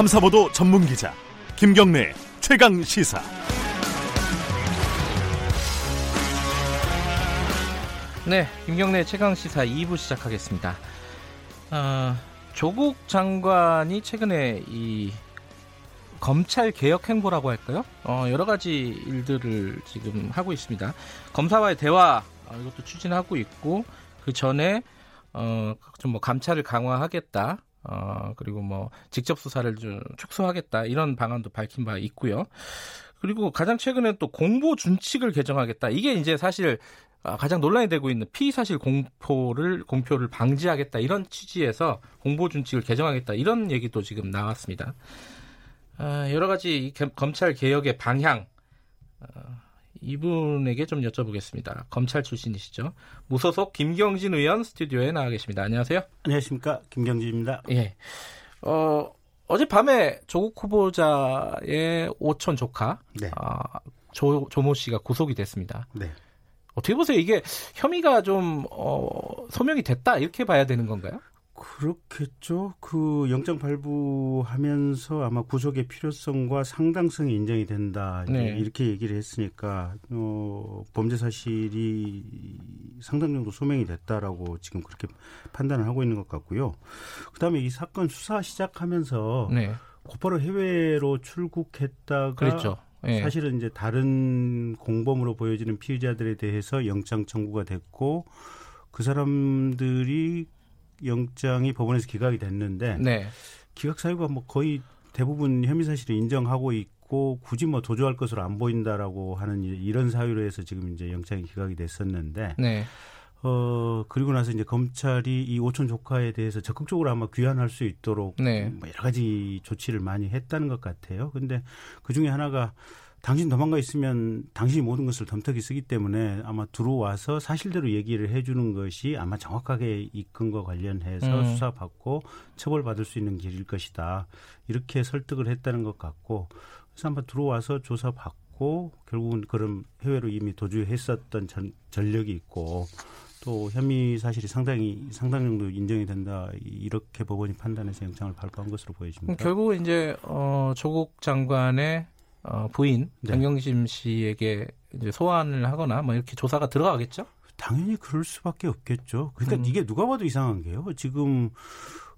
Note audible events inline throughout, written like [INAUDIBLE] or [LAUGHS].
탐사보도 전문 기자 김경래 최강 시사. 네, 김경래 최강 시사 2부 시작하겠습니다. 어, 조국 장관이 최근에 이 검찰 개혁 행보라고 할까요? 어, 여러 가지 일들을 지금 하고 있습니다. 검사와의 대화 어, 이것도 추진하고 있고 그 전에 어, 좀 뭐 감찰을 강화하겠다. 어, 그리고 뭐 직접 수사를 좀 축소하겠다. 이런 방안도 밝힌 바 있고요. 그리고 가장 최근에 또 공보 준칙을 개정하겠다. 이게 이제 사실 아, 가장 논란이 되고 있는 피사실 공포를 공표를 방지하겠다 이런 취지에서 공보 준칙을 개정하겠다 이런 얘기도 지금 나왔습니다. 아, 여러 가지 검찰 개혁의 방향 어, 이분에게 좀 여쭤보겠습니다. 검찰 출신이시죠. 무소속 김경진 의원 스튜디오에 나와 계십니다. 안녕하세요. 안녕하십니까. 김경진입니다. 예. 어, 어젯밤에 조국 후보자의 오촌 조카 네. 아, 조, 조모 씨가 구속이 됐습니다. 네. 어떻게 보세요? 이게 혐의가 좀 어, 소명이 됐다 이렇게 봐야 되는 건가요? 그렇겠죠. 그 영장 발부하면서 아마 구속의 필요성과 상당성이 인정이 된다 네. 이렇게 얘기를 했으니까 어, 범죄 사실이 상당 정도 소명이 됐다라고 지금 그렇게 판단을 하고 있는 것 같고요. 그다음에 이 사건 수사 시작하면서 네. 곧바로 해외로 출국했다가 그렇죠. 예. 사실은 이제 다른 공범으로 보여지는 피의자들에 대해서 영장 청구가 됐고 그 사람들이 영장이 법원에서 기각이 됐는데 네. 기각 사유가 뭐 거의 대부분 혐의 사실을 인정하고 있고 굳이 뭐 도주할 것으로 안 보인다라고 하는 이런 사유로 해서 지금 이제 영장이 기각이 됐었는데 네. 어, 그리고 나서 이제 검찰이 이 오촌 조카에 대해서 적극적으로 아마 귀환할 수 있도록 네. 뭐 여러 가지 조치를 많이 했다는 것 같아요. 근데 그 중에 하나가 당신 도망가 있으면 당신이 모든 것을 덤터기 쓰기 때문에 아마 들어와서 사실대로 얘기를 해주는 것이 아마 정확하게 이 건과 관련해서 음. 수사받고 처벌받을 수 있는 길일 것이다. 이렇게 설득을 했다는 것 같고 그래서 아마 들어와서 조사받고 결국은 그런 해외로 이미 도주했었던 전, 전력이 있고 또 혐의 사실이 상당히 상당 정도 인정이 된다 이렇게 법원이 판단해서 영장을 발부한 것으로 보여집니다. 결국 이제 어, 조국 장관의 어, 부인 네. 장경심 씨에게 이제 소환을 하거나 뭐 이렇게 조사가 들어가겠죠? 당연히 그럴 수밖에 없겠죠. 그러니까 음. 이게 누가 봐도 이상한 게요. 지금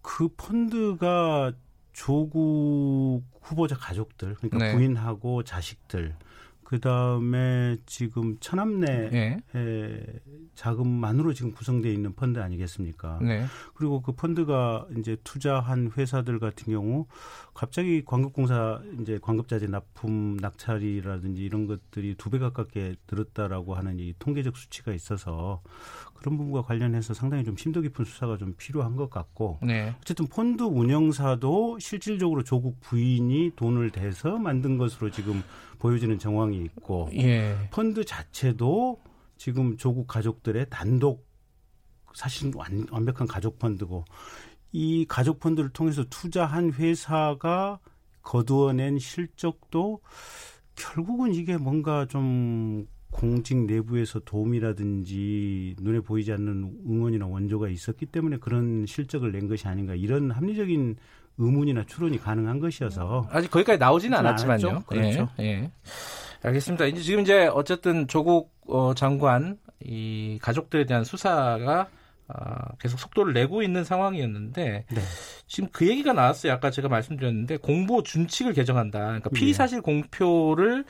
그 펀드가 조국 후보자 가족들, 그러니까 네. 부인하고 자식들, 그 다음에 지금 천암내 네. 자금만으로 지금 구성되어 있는 펀드 아니겠습니까? 네. 그리고 그 펀드가 이제 투자한 회사들 같은 경우 갑자기 광급공사 이제 광급자재 납품 낙찰이라든지 이런 것들이 두 배 가깝게 늘었다라고 하는 이 통계적 수치가 있어서 그런 부분과 관련해서 상당히 좀 심도 깊은 수사가 좀 필요한 것 같고 네. 어쨌든 펀드 운영사도 실질적으로 조국 부인이 돈을 대서 만든 것으로 지금 보여지는 정황이 있고 예. 펀드 자체도 지금 조국 가족들의 단독 사실 완, 완벽한 가족 펀드고 이 가족 펀드를 통해서 투자한 회사가 거두어낸 실적도 결국은 이게 뭔가 좀 공직 내부에서 도움이라든지 눈에 보이지 않는 응원이나 원조가 있었기 때문에 그런 실적을 낸 것이 아닌가 이런 합리적인 의문이나 추론이 가능한 것이어서 아직 거기까지 나오지는 않았지만요. 그렇죠. 예, 예. 알겠습니다. 이제 지금 이제 어쨌든 조국 어, 장관 이 가족들에 대한 수사가 아, 계속 속도를 내고 있는 상황이었는데 네. 지금 그 얘기가 나왔어요. 아까 제가 말씀드렸는데 공보 준칙을 개정한다. 그러니까 피의 사실 공표를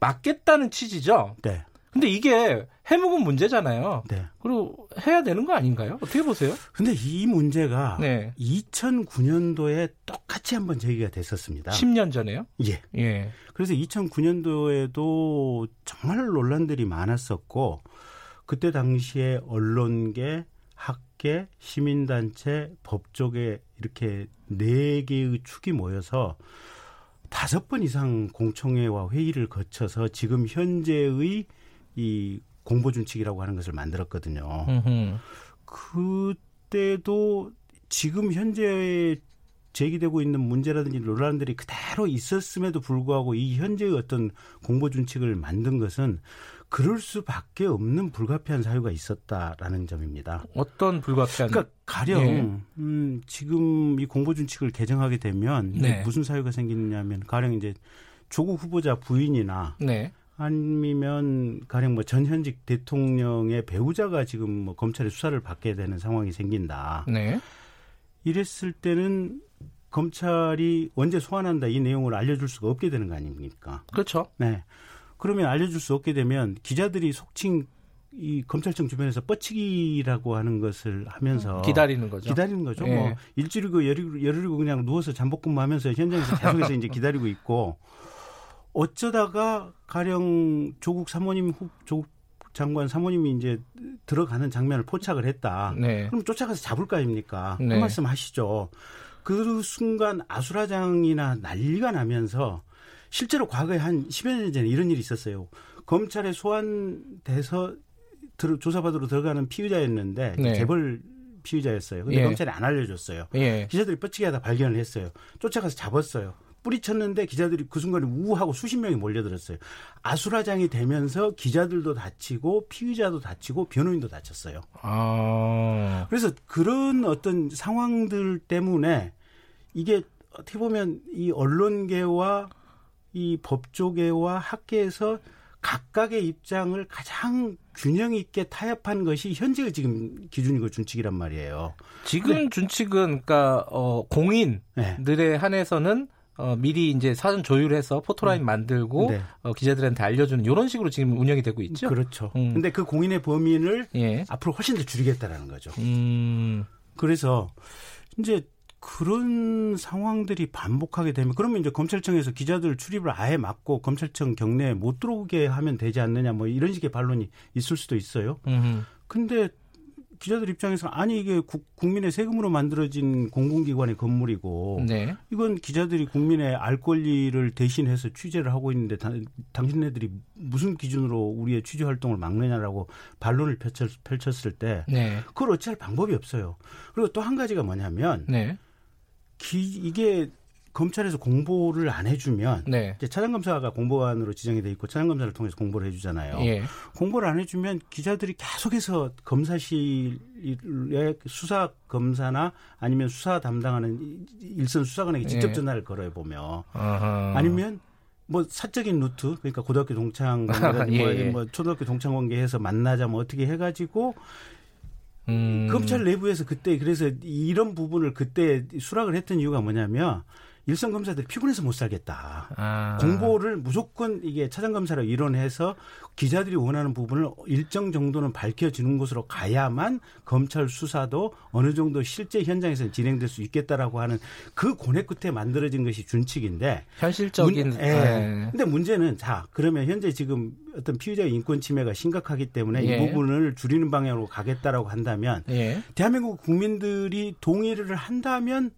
막겠다는 취지죠. 네. 근데 이게 해묵은 문제잖아요. 네. 그리고 해야 되는 거 아닌가요? 어떻게 보세요? 근데 이 문제가 네. 2009년도에 똑같이 한번 제기가 됐었습니다. 10년 전에요? 예. 예. 그래서 2009년도에도 정말 논란들이 많았었고 그때 당시에 언론계, 학계, 시민단체, 법조계 이렇게 네 개의 축이 모여서 다섯 번 이상 공청회와 회의를 거쳐서 지금 현재의 이 공보 준칙이라고 하는 것을 만들었거든요. 그때도 지금 현재 제기되고 있는 문제라든지 논란들이 그대로 있었음에도 불구하고 이 현재의 어떤 공보 준칙을 만든 것은 그럴 수밖에 없는 불가피한 사유가 있었다라는 점입니다. 어떤 불가피한? 그러니까 가령 네. 음, 지금 이 공보 준칙을 개정하게 되면 네. 무슨 사유가 생기느냐면 가령 이제 조국 후보자 부인이나 네. 아니면 가령 뭐 전 현직 대통령의 배우자가 지금 뭐 검찰의 수사를 받게 되는 상황이 생긴다. 네. 이랬을 때는 검찰이 언제 소환한다 이 내용을 알려줄 수가 없게 되는 거 아닙니까? 그렇죠. 네. 그러면 알려줄 수 없게 되면 기자들이 속칭 이 검찰청 주변에서 뻗치기라고 하는 것을 하면서 기다리는 거죠. 기다리는 거죠. 예. 뭐 일주일이고 열흘이고, 열흘이고 그냥 누워서 잠복근무 하면서 현장에서 [LAUGHS] 계속해서 이제 기다리고 있고 어쩌다가 가령 조국 사모님 조국 장관 사모님이 이제 들어가는 장면을 포착을 했다. 네. 그럼 쫓아가서 잡을 거 아닙니까? 네. 그 말씀 하시죠. 그 순간 아수라장이나 난리가 나면서 실제로 과거에 한 10여 년 전에 이런 일이 있었어요. 검찰에 소환돼서 들, 조사받으러 들어가는 피의자였는데 네. 재벌 피의자였어요. 근데 예. 검찰이 안 알려줬어요. 예. 기자들이 뻗치게 하다 발견을 했어요. 쫓아가서 잡았어요. 뿌리쳤는데 기자들이 그 순간에 우하고 수십 명이 몰려들었어요. 아수라장이 되면서 기자들도 다치고 피의자도 다치고 변호인도 다쳤어요. 아. 그래서 그런 어떤 상황들 때문에 이게 어떻게 보면 이 언론계와 이 법조계와 학계에서 각각의 입장을 가장 균형 있게 타협한 것이 현재의 지금 기준이고 준칙이란 말이에요. 지금 네. 준칙은 그러니까 어 공인들에 네. 한해서는 어, 미리 이제 사전 조율해서 포토라인 음. 만들고 네. 어, 기자들한테 알려주는 이런 식으로 지금 운영이 되고 있죠. 그렇죠. 음. 근데 그 공인의 범위를 예. 앞으로 훨씬 더 줄이겠다라는 거죠. 음. 그래서 이제 그런 상황들이 반복하게 되면 그러면 이제 검찰청에서 기자들 출입을 아예 막고 검찰청 경내에 못 들어오게 하면 되지 않느냐 뭐 이런 식의 반론이 있을 수도 있어요. 음흠. 근데 기자들 입장에서 아니 이게 국, 민의 세금으로 만들어진 공공기관의 건물이고 네. 이건 기자들이 국민의 알 권리를 대신해서 취재를 하고 있는데 다, 당신네들이 무슨 기준으로 우리의 취재 활동을 막느냐라고 반론을 펼쳤, 펼쳤을 때 네. 그걸 어찌할 방법이 없어요. 그리고 또 한 가지가 뭐냐면 네. 기, 이게 검찰에서 공보를 안 해주면 네. 이제 차장검사가 공보관으로 지정이 돼 있고 차장검사를 통해서 공보를 해주잖아요. 예. 공보를 안 해주면 기자들이 계속해서 검사실의 수사 검사나 아니면 수사 담당하는 일선 수사관에게 직접 예. 전화를 걸어요 보면 아니면 뭐 사적인 루트 그러니까 고등학교 동창 관계 예, [LAUGHS] 뭐, 예. 뭐 초등학교 동창 관계해서 만나자 뭐 어떻게 해가지고 음. 검찰 내부에서 그때 그래서 이런 부분을 그때 수락을 했던 이유가 뭐냐면 일선 검사들이 피곤해서 못 살겠다. 아. 공보를 무조건 이게 차장 검사로 이론해서 기자들이 원하는 부분을 일정 정도는 밝혀지는 곳으로 가야만 검찰 수사도 어느 정도 실제 현장에서 진행될 수 있겠다라고 하는 그 고뇌 끝에 만들어진 것이 준칙인데 현실적인. 문, 예. 네. 근데 문제는 자 그러면 현재 지금 어떤 피의자의 인권 침해가 심각하기 때문에 예. 이 부분을 줄이는 방향으로 가겠다라고 한다면 예. 대한민국 국민들이 동의를 한다면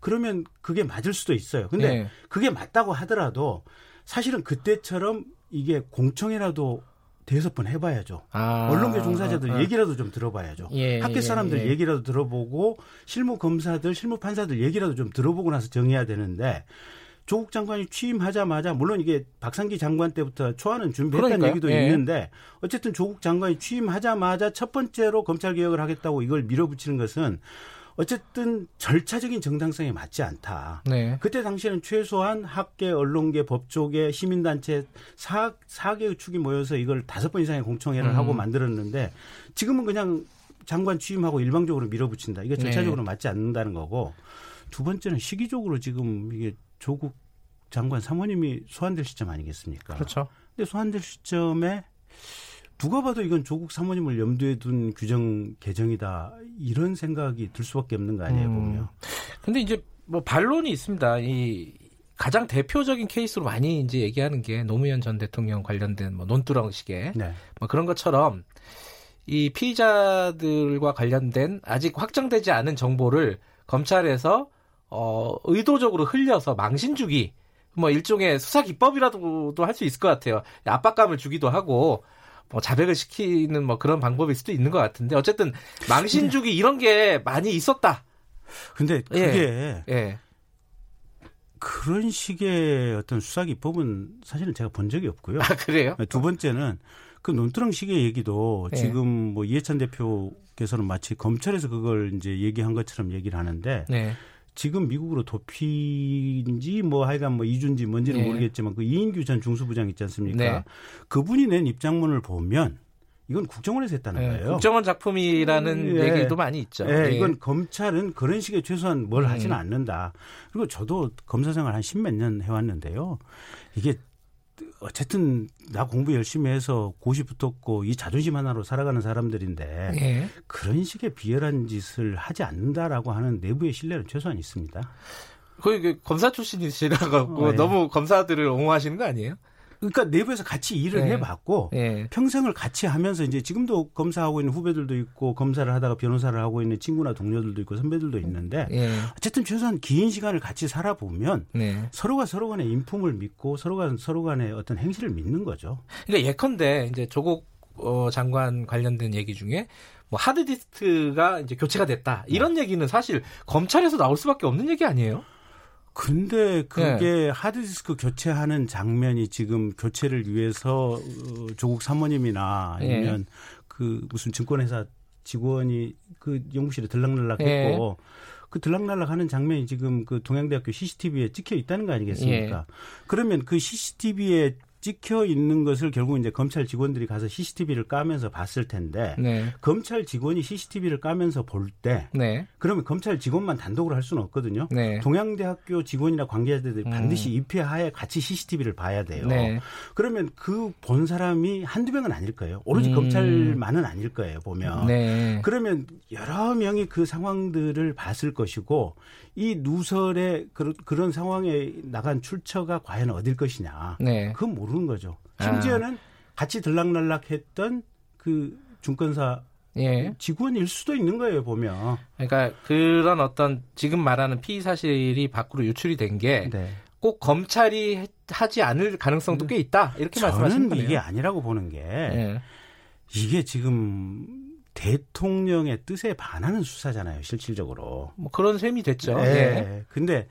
그러면 그게 맞을 수도 있어요. 근데 네. 그게 맞다고 하더라도 사실은 그때처럼 이게 공청회라도 대여섯 번 해봐야죠. 아, 언론계 종사자들 아, 얘기라도 좀 들어봐야죠. 예, 학계 예, 사람들 예, 얘기라도 들어보고 실무 검사들, 실무 판사들 얘기라도 좀 들어보고 나서 정해야 되는데 조국 장관이 취임하자마자 물론 이게 박상기 장관 때부터 초안은 준비했다는 그러니까요. 얘기도 예. 있는데 어쨌든 조국 장관이 취임하자마자 첫 번째로 검찰 개혁을 하겠다고 이걸 밀어붙이는 것은 어쨌든 절차적인 정당성에 맞지 않다. 네. 그때 당시에는 최소한 학계, 언론계, 법조계, 시민단체 사, 4개의 축이 모여서 이걸 다섯 번 이상의 공청회를 음. 하고 만들었는데 지금은 그냥 장관 취임하고 일방적으로 밀어붙인다. 이게 절차적으로 네. 맞지 않는다는 거고 두 번째는 시기적으로 지금 이게 조국 장관 사모님이 소환될 시점 아니겠습니까? 그렇죠. 근데 소환될 시점에 누가 봐도 이건 조국 사모님을 염두에 둔 규정 개정이다 이런 생각이 들 수밖에 없는 거 아니에요 음. 보면. 근데 이제 뭐 반론이 있습니다. 이 가장 대표적인 케이스로 많이 이제 얘기하는 게 노무현 전 대통령 관련된 뭐 논두렁식의 네. 뭐 그런 것처럼 이 피의자들과 관련된 아직 확정되지 않은 정보를 검찰에서 어 의도적으로 흘려서 망신 주기 뭐 일종의 수사 기법이라도 할 수 있을 것 같아요. 압박감을 주기도 하고 뭐 자백을 시키는 뭐 그런 방법일 수도 있는 것 같은데 어쨌든 망신주기 이런 게 많이 있었다. 근데 그게 예. 예. 그런 식의 어떤 수사 기법은 사실은 제가 본 적이 없고요. 아, 그래요? 두 번째는 그 논두렁식의 얘기도 네. 지금 뭐 이해찬 대표께서는 마치 검찰에서 그걸 이제 얘기한 것처럼 얘기를 하는데 네. 지금 미국으로 도피인지 뭐 하여간 뭐 이준지 뭔지는 네. 모르겠지만 그 이인규 전 중수부장 있지 않습니까? 네. 그분이 낸 입장문을 보면 이건 국정원에서 했다는 네, 거예요. 국정원 작품이라는 예. 얘기도 많이 있죠. 예, 예. 이건 검찰은 그런 식의 최소한 뭘 음. 하지는 않는다. 그리고 저도 검사 생활 한 십 몇 년 해왔는데요. 이게 어쨌든 나 공부 열심히 해서 고시 붙었고 이 자존심 하나로 살아가는 사람들인데 예. 그런 식의 비열한 짓을 하지 않는다라고 하는 내부의 신뢰는 최소한 있습니다. 거의 검사 출신이시라고 어, 예. 너무 검사들을 옹호하시는 거 아니에요? 그러니까 내부에서 같이 일을 네. 해봤고 네. 평생을 같이 하면서 이제 지금도 검사하고 있는 후배들도 있고 검사를 하다가 변호사를 하고 있는 친구나 동료들도 있고 선배들도 있는데 네. 어쨌든 최소한 긴 시간을 같이 살아보면 네. 서로가 서로 간의 인품을 믿고 서로가 서로 간의 어떤 행실을 믿는 거죠. 그러니까 예컨대 이제 조국 어, 장관 관련된 얘기 중에 뭐 하드디스크가 이제 교체가 됐다 이런 네. 얘기는 사실 검찰에서 나올 수밖에 없는 얘기 아니에요? 근데 그게 네. 하드디스크 교체하는 장면이 지금 교체를 위해서 어, 조국 사모님이나 아니면 네. 그 무슨 증권회사 직원이 그 연구실에 들락날락했고 네. 그 들락날락하는 장면이 지금 그 동양대학교 CCTV에 찍혀 있다는 거 아니겠습니까? 예. 그러면 그 CCTV에 찍혀 있는 것을 결국 이제 검찰 직원들이 가서 CCTV를 까면서 봤을 텐데 네. 검찰 직원이 CCTV를 까면서 볼때 네. 그러면 검찰 직원만 단독으로 할 수는 없거든요. 네. 동양대학교 직원이나 관계자들이 음. 반드시 입회하에 같이 CCTV를 봐야 돼요. 네. 그러면 그 본 사람이 한두 명은 아닐 거예요. 오로지 음. 검찰만은 아닐 거예요. 보면 네. 그러면 여러 명이 그 상황들을 봤을 것이고 이 누설의 그런, 그런 상황에 나간 출처가 과연 어딜 것이냐. 네. 그건 모르는 거죠. 심지어는 아. 같이 들락날락 했던 그 중권사 예. 직원일 수도 있는 거예요 보면. 그러니까 그런 어떤 지금 말하는 피의 사실이 밖으로 유출이 된 게꼭 네. 검찰이 하지 않을 가능성도 꽤 있다 이렇게 말씀하시는 거예요. 이게 아니라고 보는 게 예. 이게 지금 대통령의 뜻에 반하는 수사잖아요, 실질적으로. 뭐 그런 셈이 됐죠. 네. 예. 근데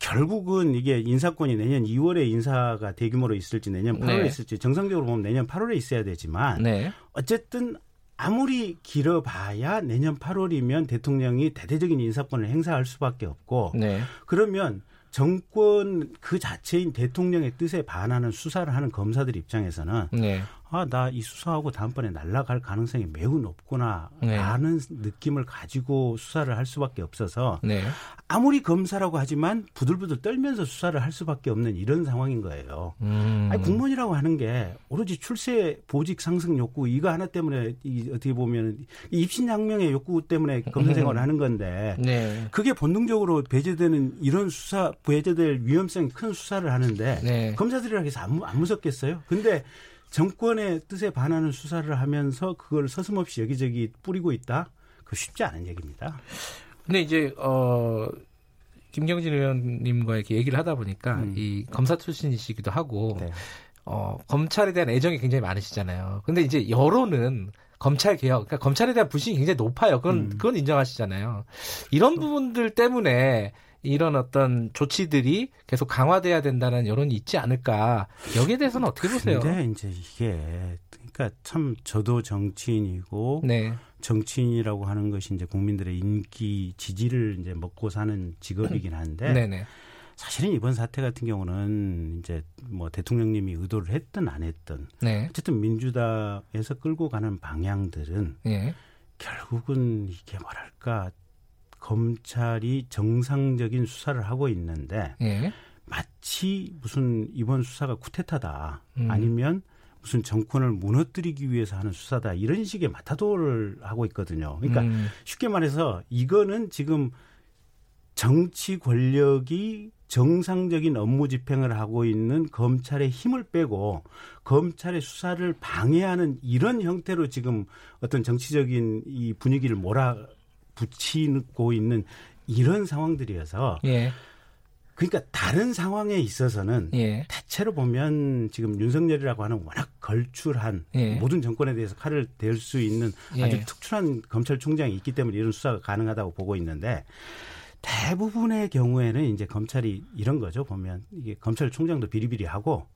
결국은 이게 인사권이 내년 2월에 인사가 대규모로 있을지 내년 8월에 네. 있을지 정상적으로 보면 내년 8월에 있어야 되지만 네. 어쨌든 아무리 길어봐야 내년 8월이면 대통령이 대대적인 인사권을 행사할 수밖에 없고 네. 그러면 정권 그 자체인 대통령의 뜻에 반하는 수사를 하는 검사들 입장에서는 네. 아, 나 이 수사하고 다음번에 날라갈 가능성이 매우 높구나라는 네. 느낌을 가지고 수사를 할 수밖에 없어서 네. 아무리 검사라고 하지만 부들부들 떨면서 수사를 할 수밖에 없는 이런 상황인 거예요. 음. 아니, 공무원이라고 하는 게 오로지 출세 보직 상승 욕구 이거 하나 때문에 이 어떻게 보면 이 입신양명의 욕구 때문에 검사 생활을 하는 건데 네. 그게 본능적으로 배제되는 이런 수사 배제될 위험성이 큰 수사를 하는데 네. 검사들이라 해서 안, 안 무섭겠어요? 근데 정권의 뜻에 반하는 수사를 하면서 그걸 서슴없이 여기저기 뿌리고 있다. 그 쉽지 않은 얘기입니다. 근데 이제 어 김경진 의원님과 이렇게 얘기를 하다 보니까 음. 이 검사 출신이시기도 하고 네. 어 검찰에 대한 애정이 굉장히 많으시잖아요. 근데 이제 여론은 검찰 개혁, 그러니까 검찰에 대한 불신이 굉장히 높아요. 그건 음. 그건 인정하시잖아요. 이런 부분들 때문에 이런 어떤 조치들이 계속 강화돼야 된다는 여론이 있지 않을까. 여기에 대해서는 어떻게 보세요? 근데 이제 이게 그러니까 참 저도 정치인이고 네. 정치인이라고 하는 것이 이제 국민들의 인기 지지를 이제 먹고 사는 직업이긴 한데 네네. 사실은 이번 사태 같은 경우는 이제 뭐 대통령님이 의도를 했든 안 했든 네. 어쨌든 민주당에서 끌고 가는 방향들은 네. 결국은 이게 뭐랄까 검찰이 정상적인 수사를 하고 있는데 예. 마치 무슨 이번 수사가 쿠데타다 음. 아니면 무슨 정권을 무너뜨리기 위해서 하는 수사다 이런 식의 마타도를 하고 있거든요. 그러니까 음. 쉽게 말해서 이거는 지금 정치 권력이 정상적인 업무 집행을 하고 있는 검찰의 힘을 빼고 검찰의 수사를 방해하는 이런 형태로 지금 어떤 정치적인 이 분위기를 몰아 붙이고 있는 이런 상황들이어서 예. 그러니까 다른 상황에 있어서는 예. 대체로 보면 지금 윤석열이라고 하는 워낙 걸출한 예. 모든 정권에 대해서 칼을 댈 수 있는 아주 예. 특출한 검찰총장이 있기 때문에 이런 수사가 가능하다고 보고 있는데 대부분의 경우에는 이제 검찰이 이런 거죠. 보면 이게 검찰총장도 비리비리하고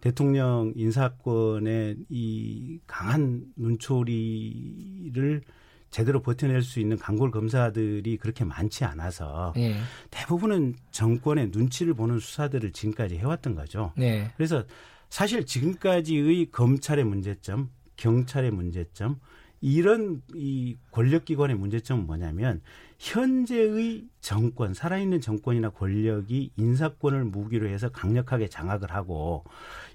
대통령 인사권의 이 강한 눈초리를 제대로 버텨낼 수 있는 강골 검사들이 그렇게 많지 않아서 예. 대부분은 정권의 눈치를 보는 수사들을 지금까지 해왔던 거죠. 예. 그래서 사실 지금까지의 검찰의 문제점, 경찰의 문제점, 이런 이 권력기관의 문제점은 뭐냐면 현재의 정권, 살아있는 정권이나 권력이 인사권을 무기로 해서 강력하게 장악을 하고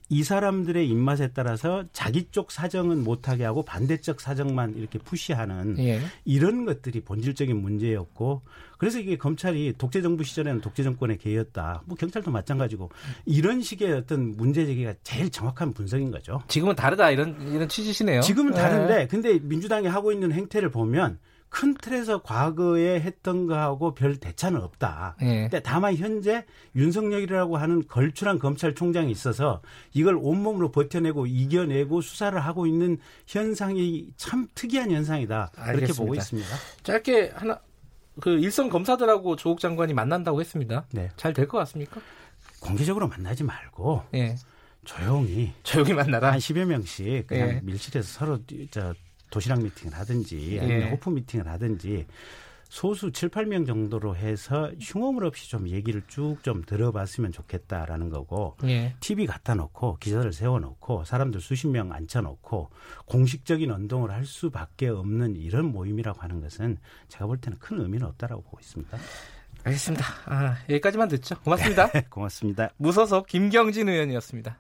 이 사람들의 입맛에 따라서 자기 쪽 사정은 못하게 하고 반대쪽 사정만 이렇게 푸시하는 예. 이런 것들이 본질적인 문제였고 그래서 이게 검찰이 독재 정부 시절에는 독재 정권의 개였다. 뭐 경찰도 마찬가지고 이런 식의 어떤 문제 제기가 제일 정확한 분석인 거죠. 지금은 다르다 이런 이런 취지시네요. 지금은 다른데 예. 근데 민주당이 하고 있는 행태를 보면 큰 틀에서 과거에 했던 거하고 별 대차는 없다. 예. 근데 다만 현재 윤석열이라고 하는 걸출한 검찰총장이 있어서 이걸 온몸으로 버텨내고 이겨내고 수사를 하고 있는 현상이 참 특이한 현상이다. 알겠습니다. 그렇게 보고 있습니다. 짧게 하나 그 일선 검사들하고 조국 장관이 만난다고 했습니다. 네. 잘 될 것 같습니까? 공개적으로 만나지 말고 예. 조용히 조용히 만나라 한 10여 명씩 그냥 예. 밀실에서 서로 저 도시락 미팅을 하든지 아니면 예. 오픈 미팅을 하든지 소수 7, 8명 정도로 해서 흉어물 없이 좀 얘기를 쭉 좀 들어봤으면 좋겠다라는 거고 예. TV 갖다 놓고 기자들 세워놓고 사람들 수십 명 앉혀놓고 공식적인 운동을 할 수밖에 없는 이런 모임이라고 하는 것은 제가 볼 때는 큰 의미는 없다라고 보고 있습니다. 알겠습니다. 아, 여기까지만 듣죠. 고맙습니다. [LAUGHS] 고맙습니다. 무소속 김경진 의원이었습니다.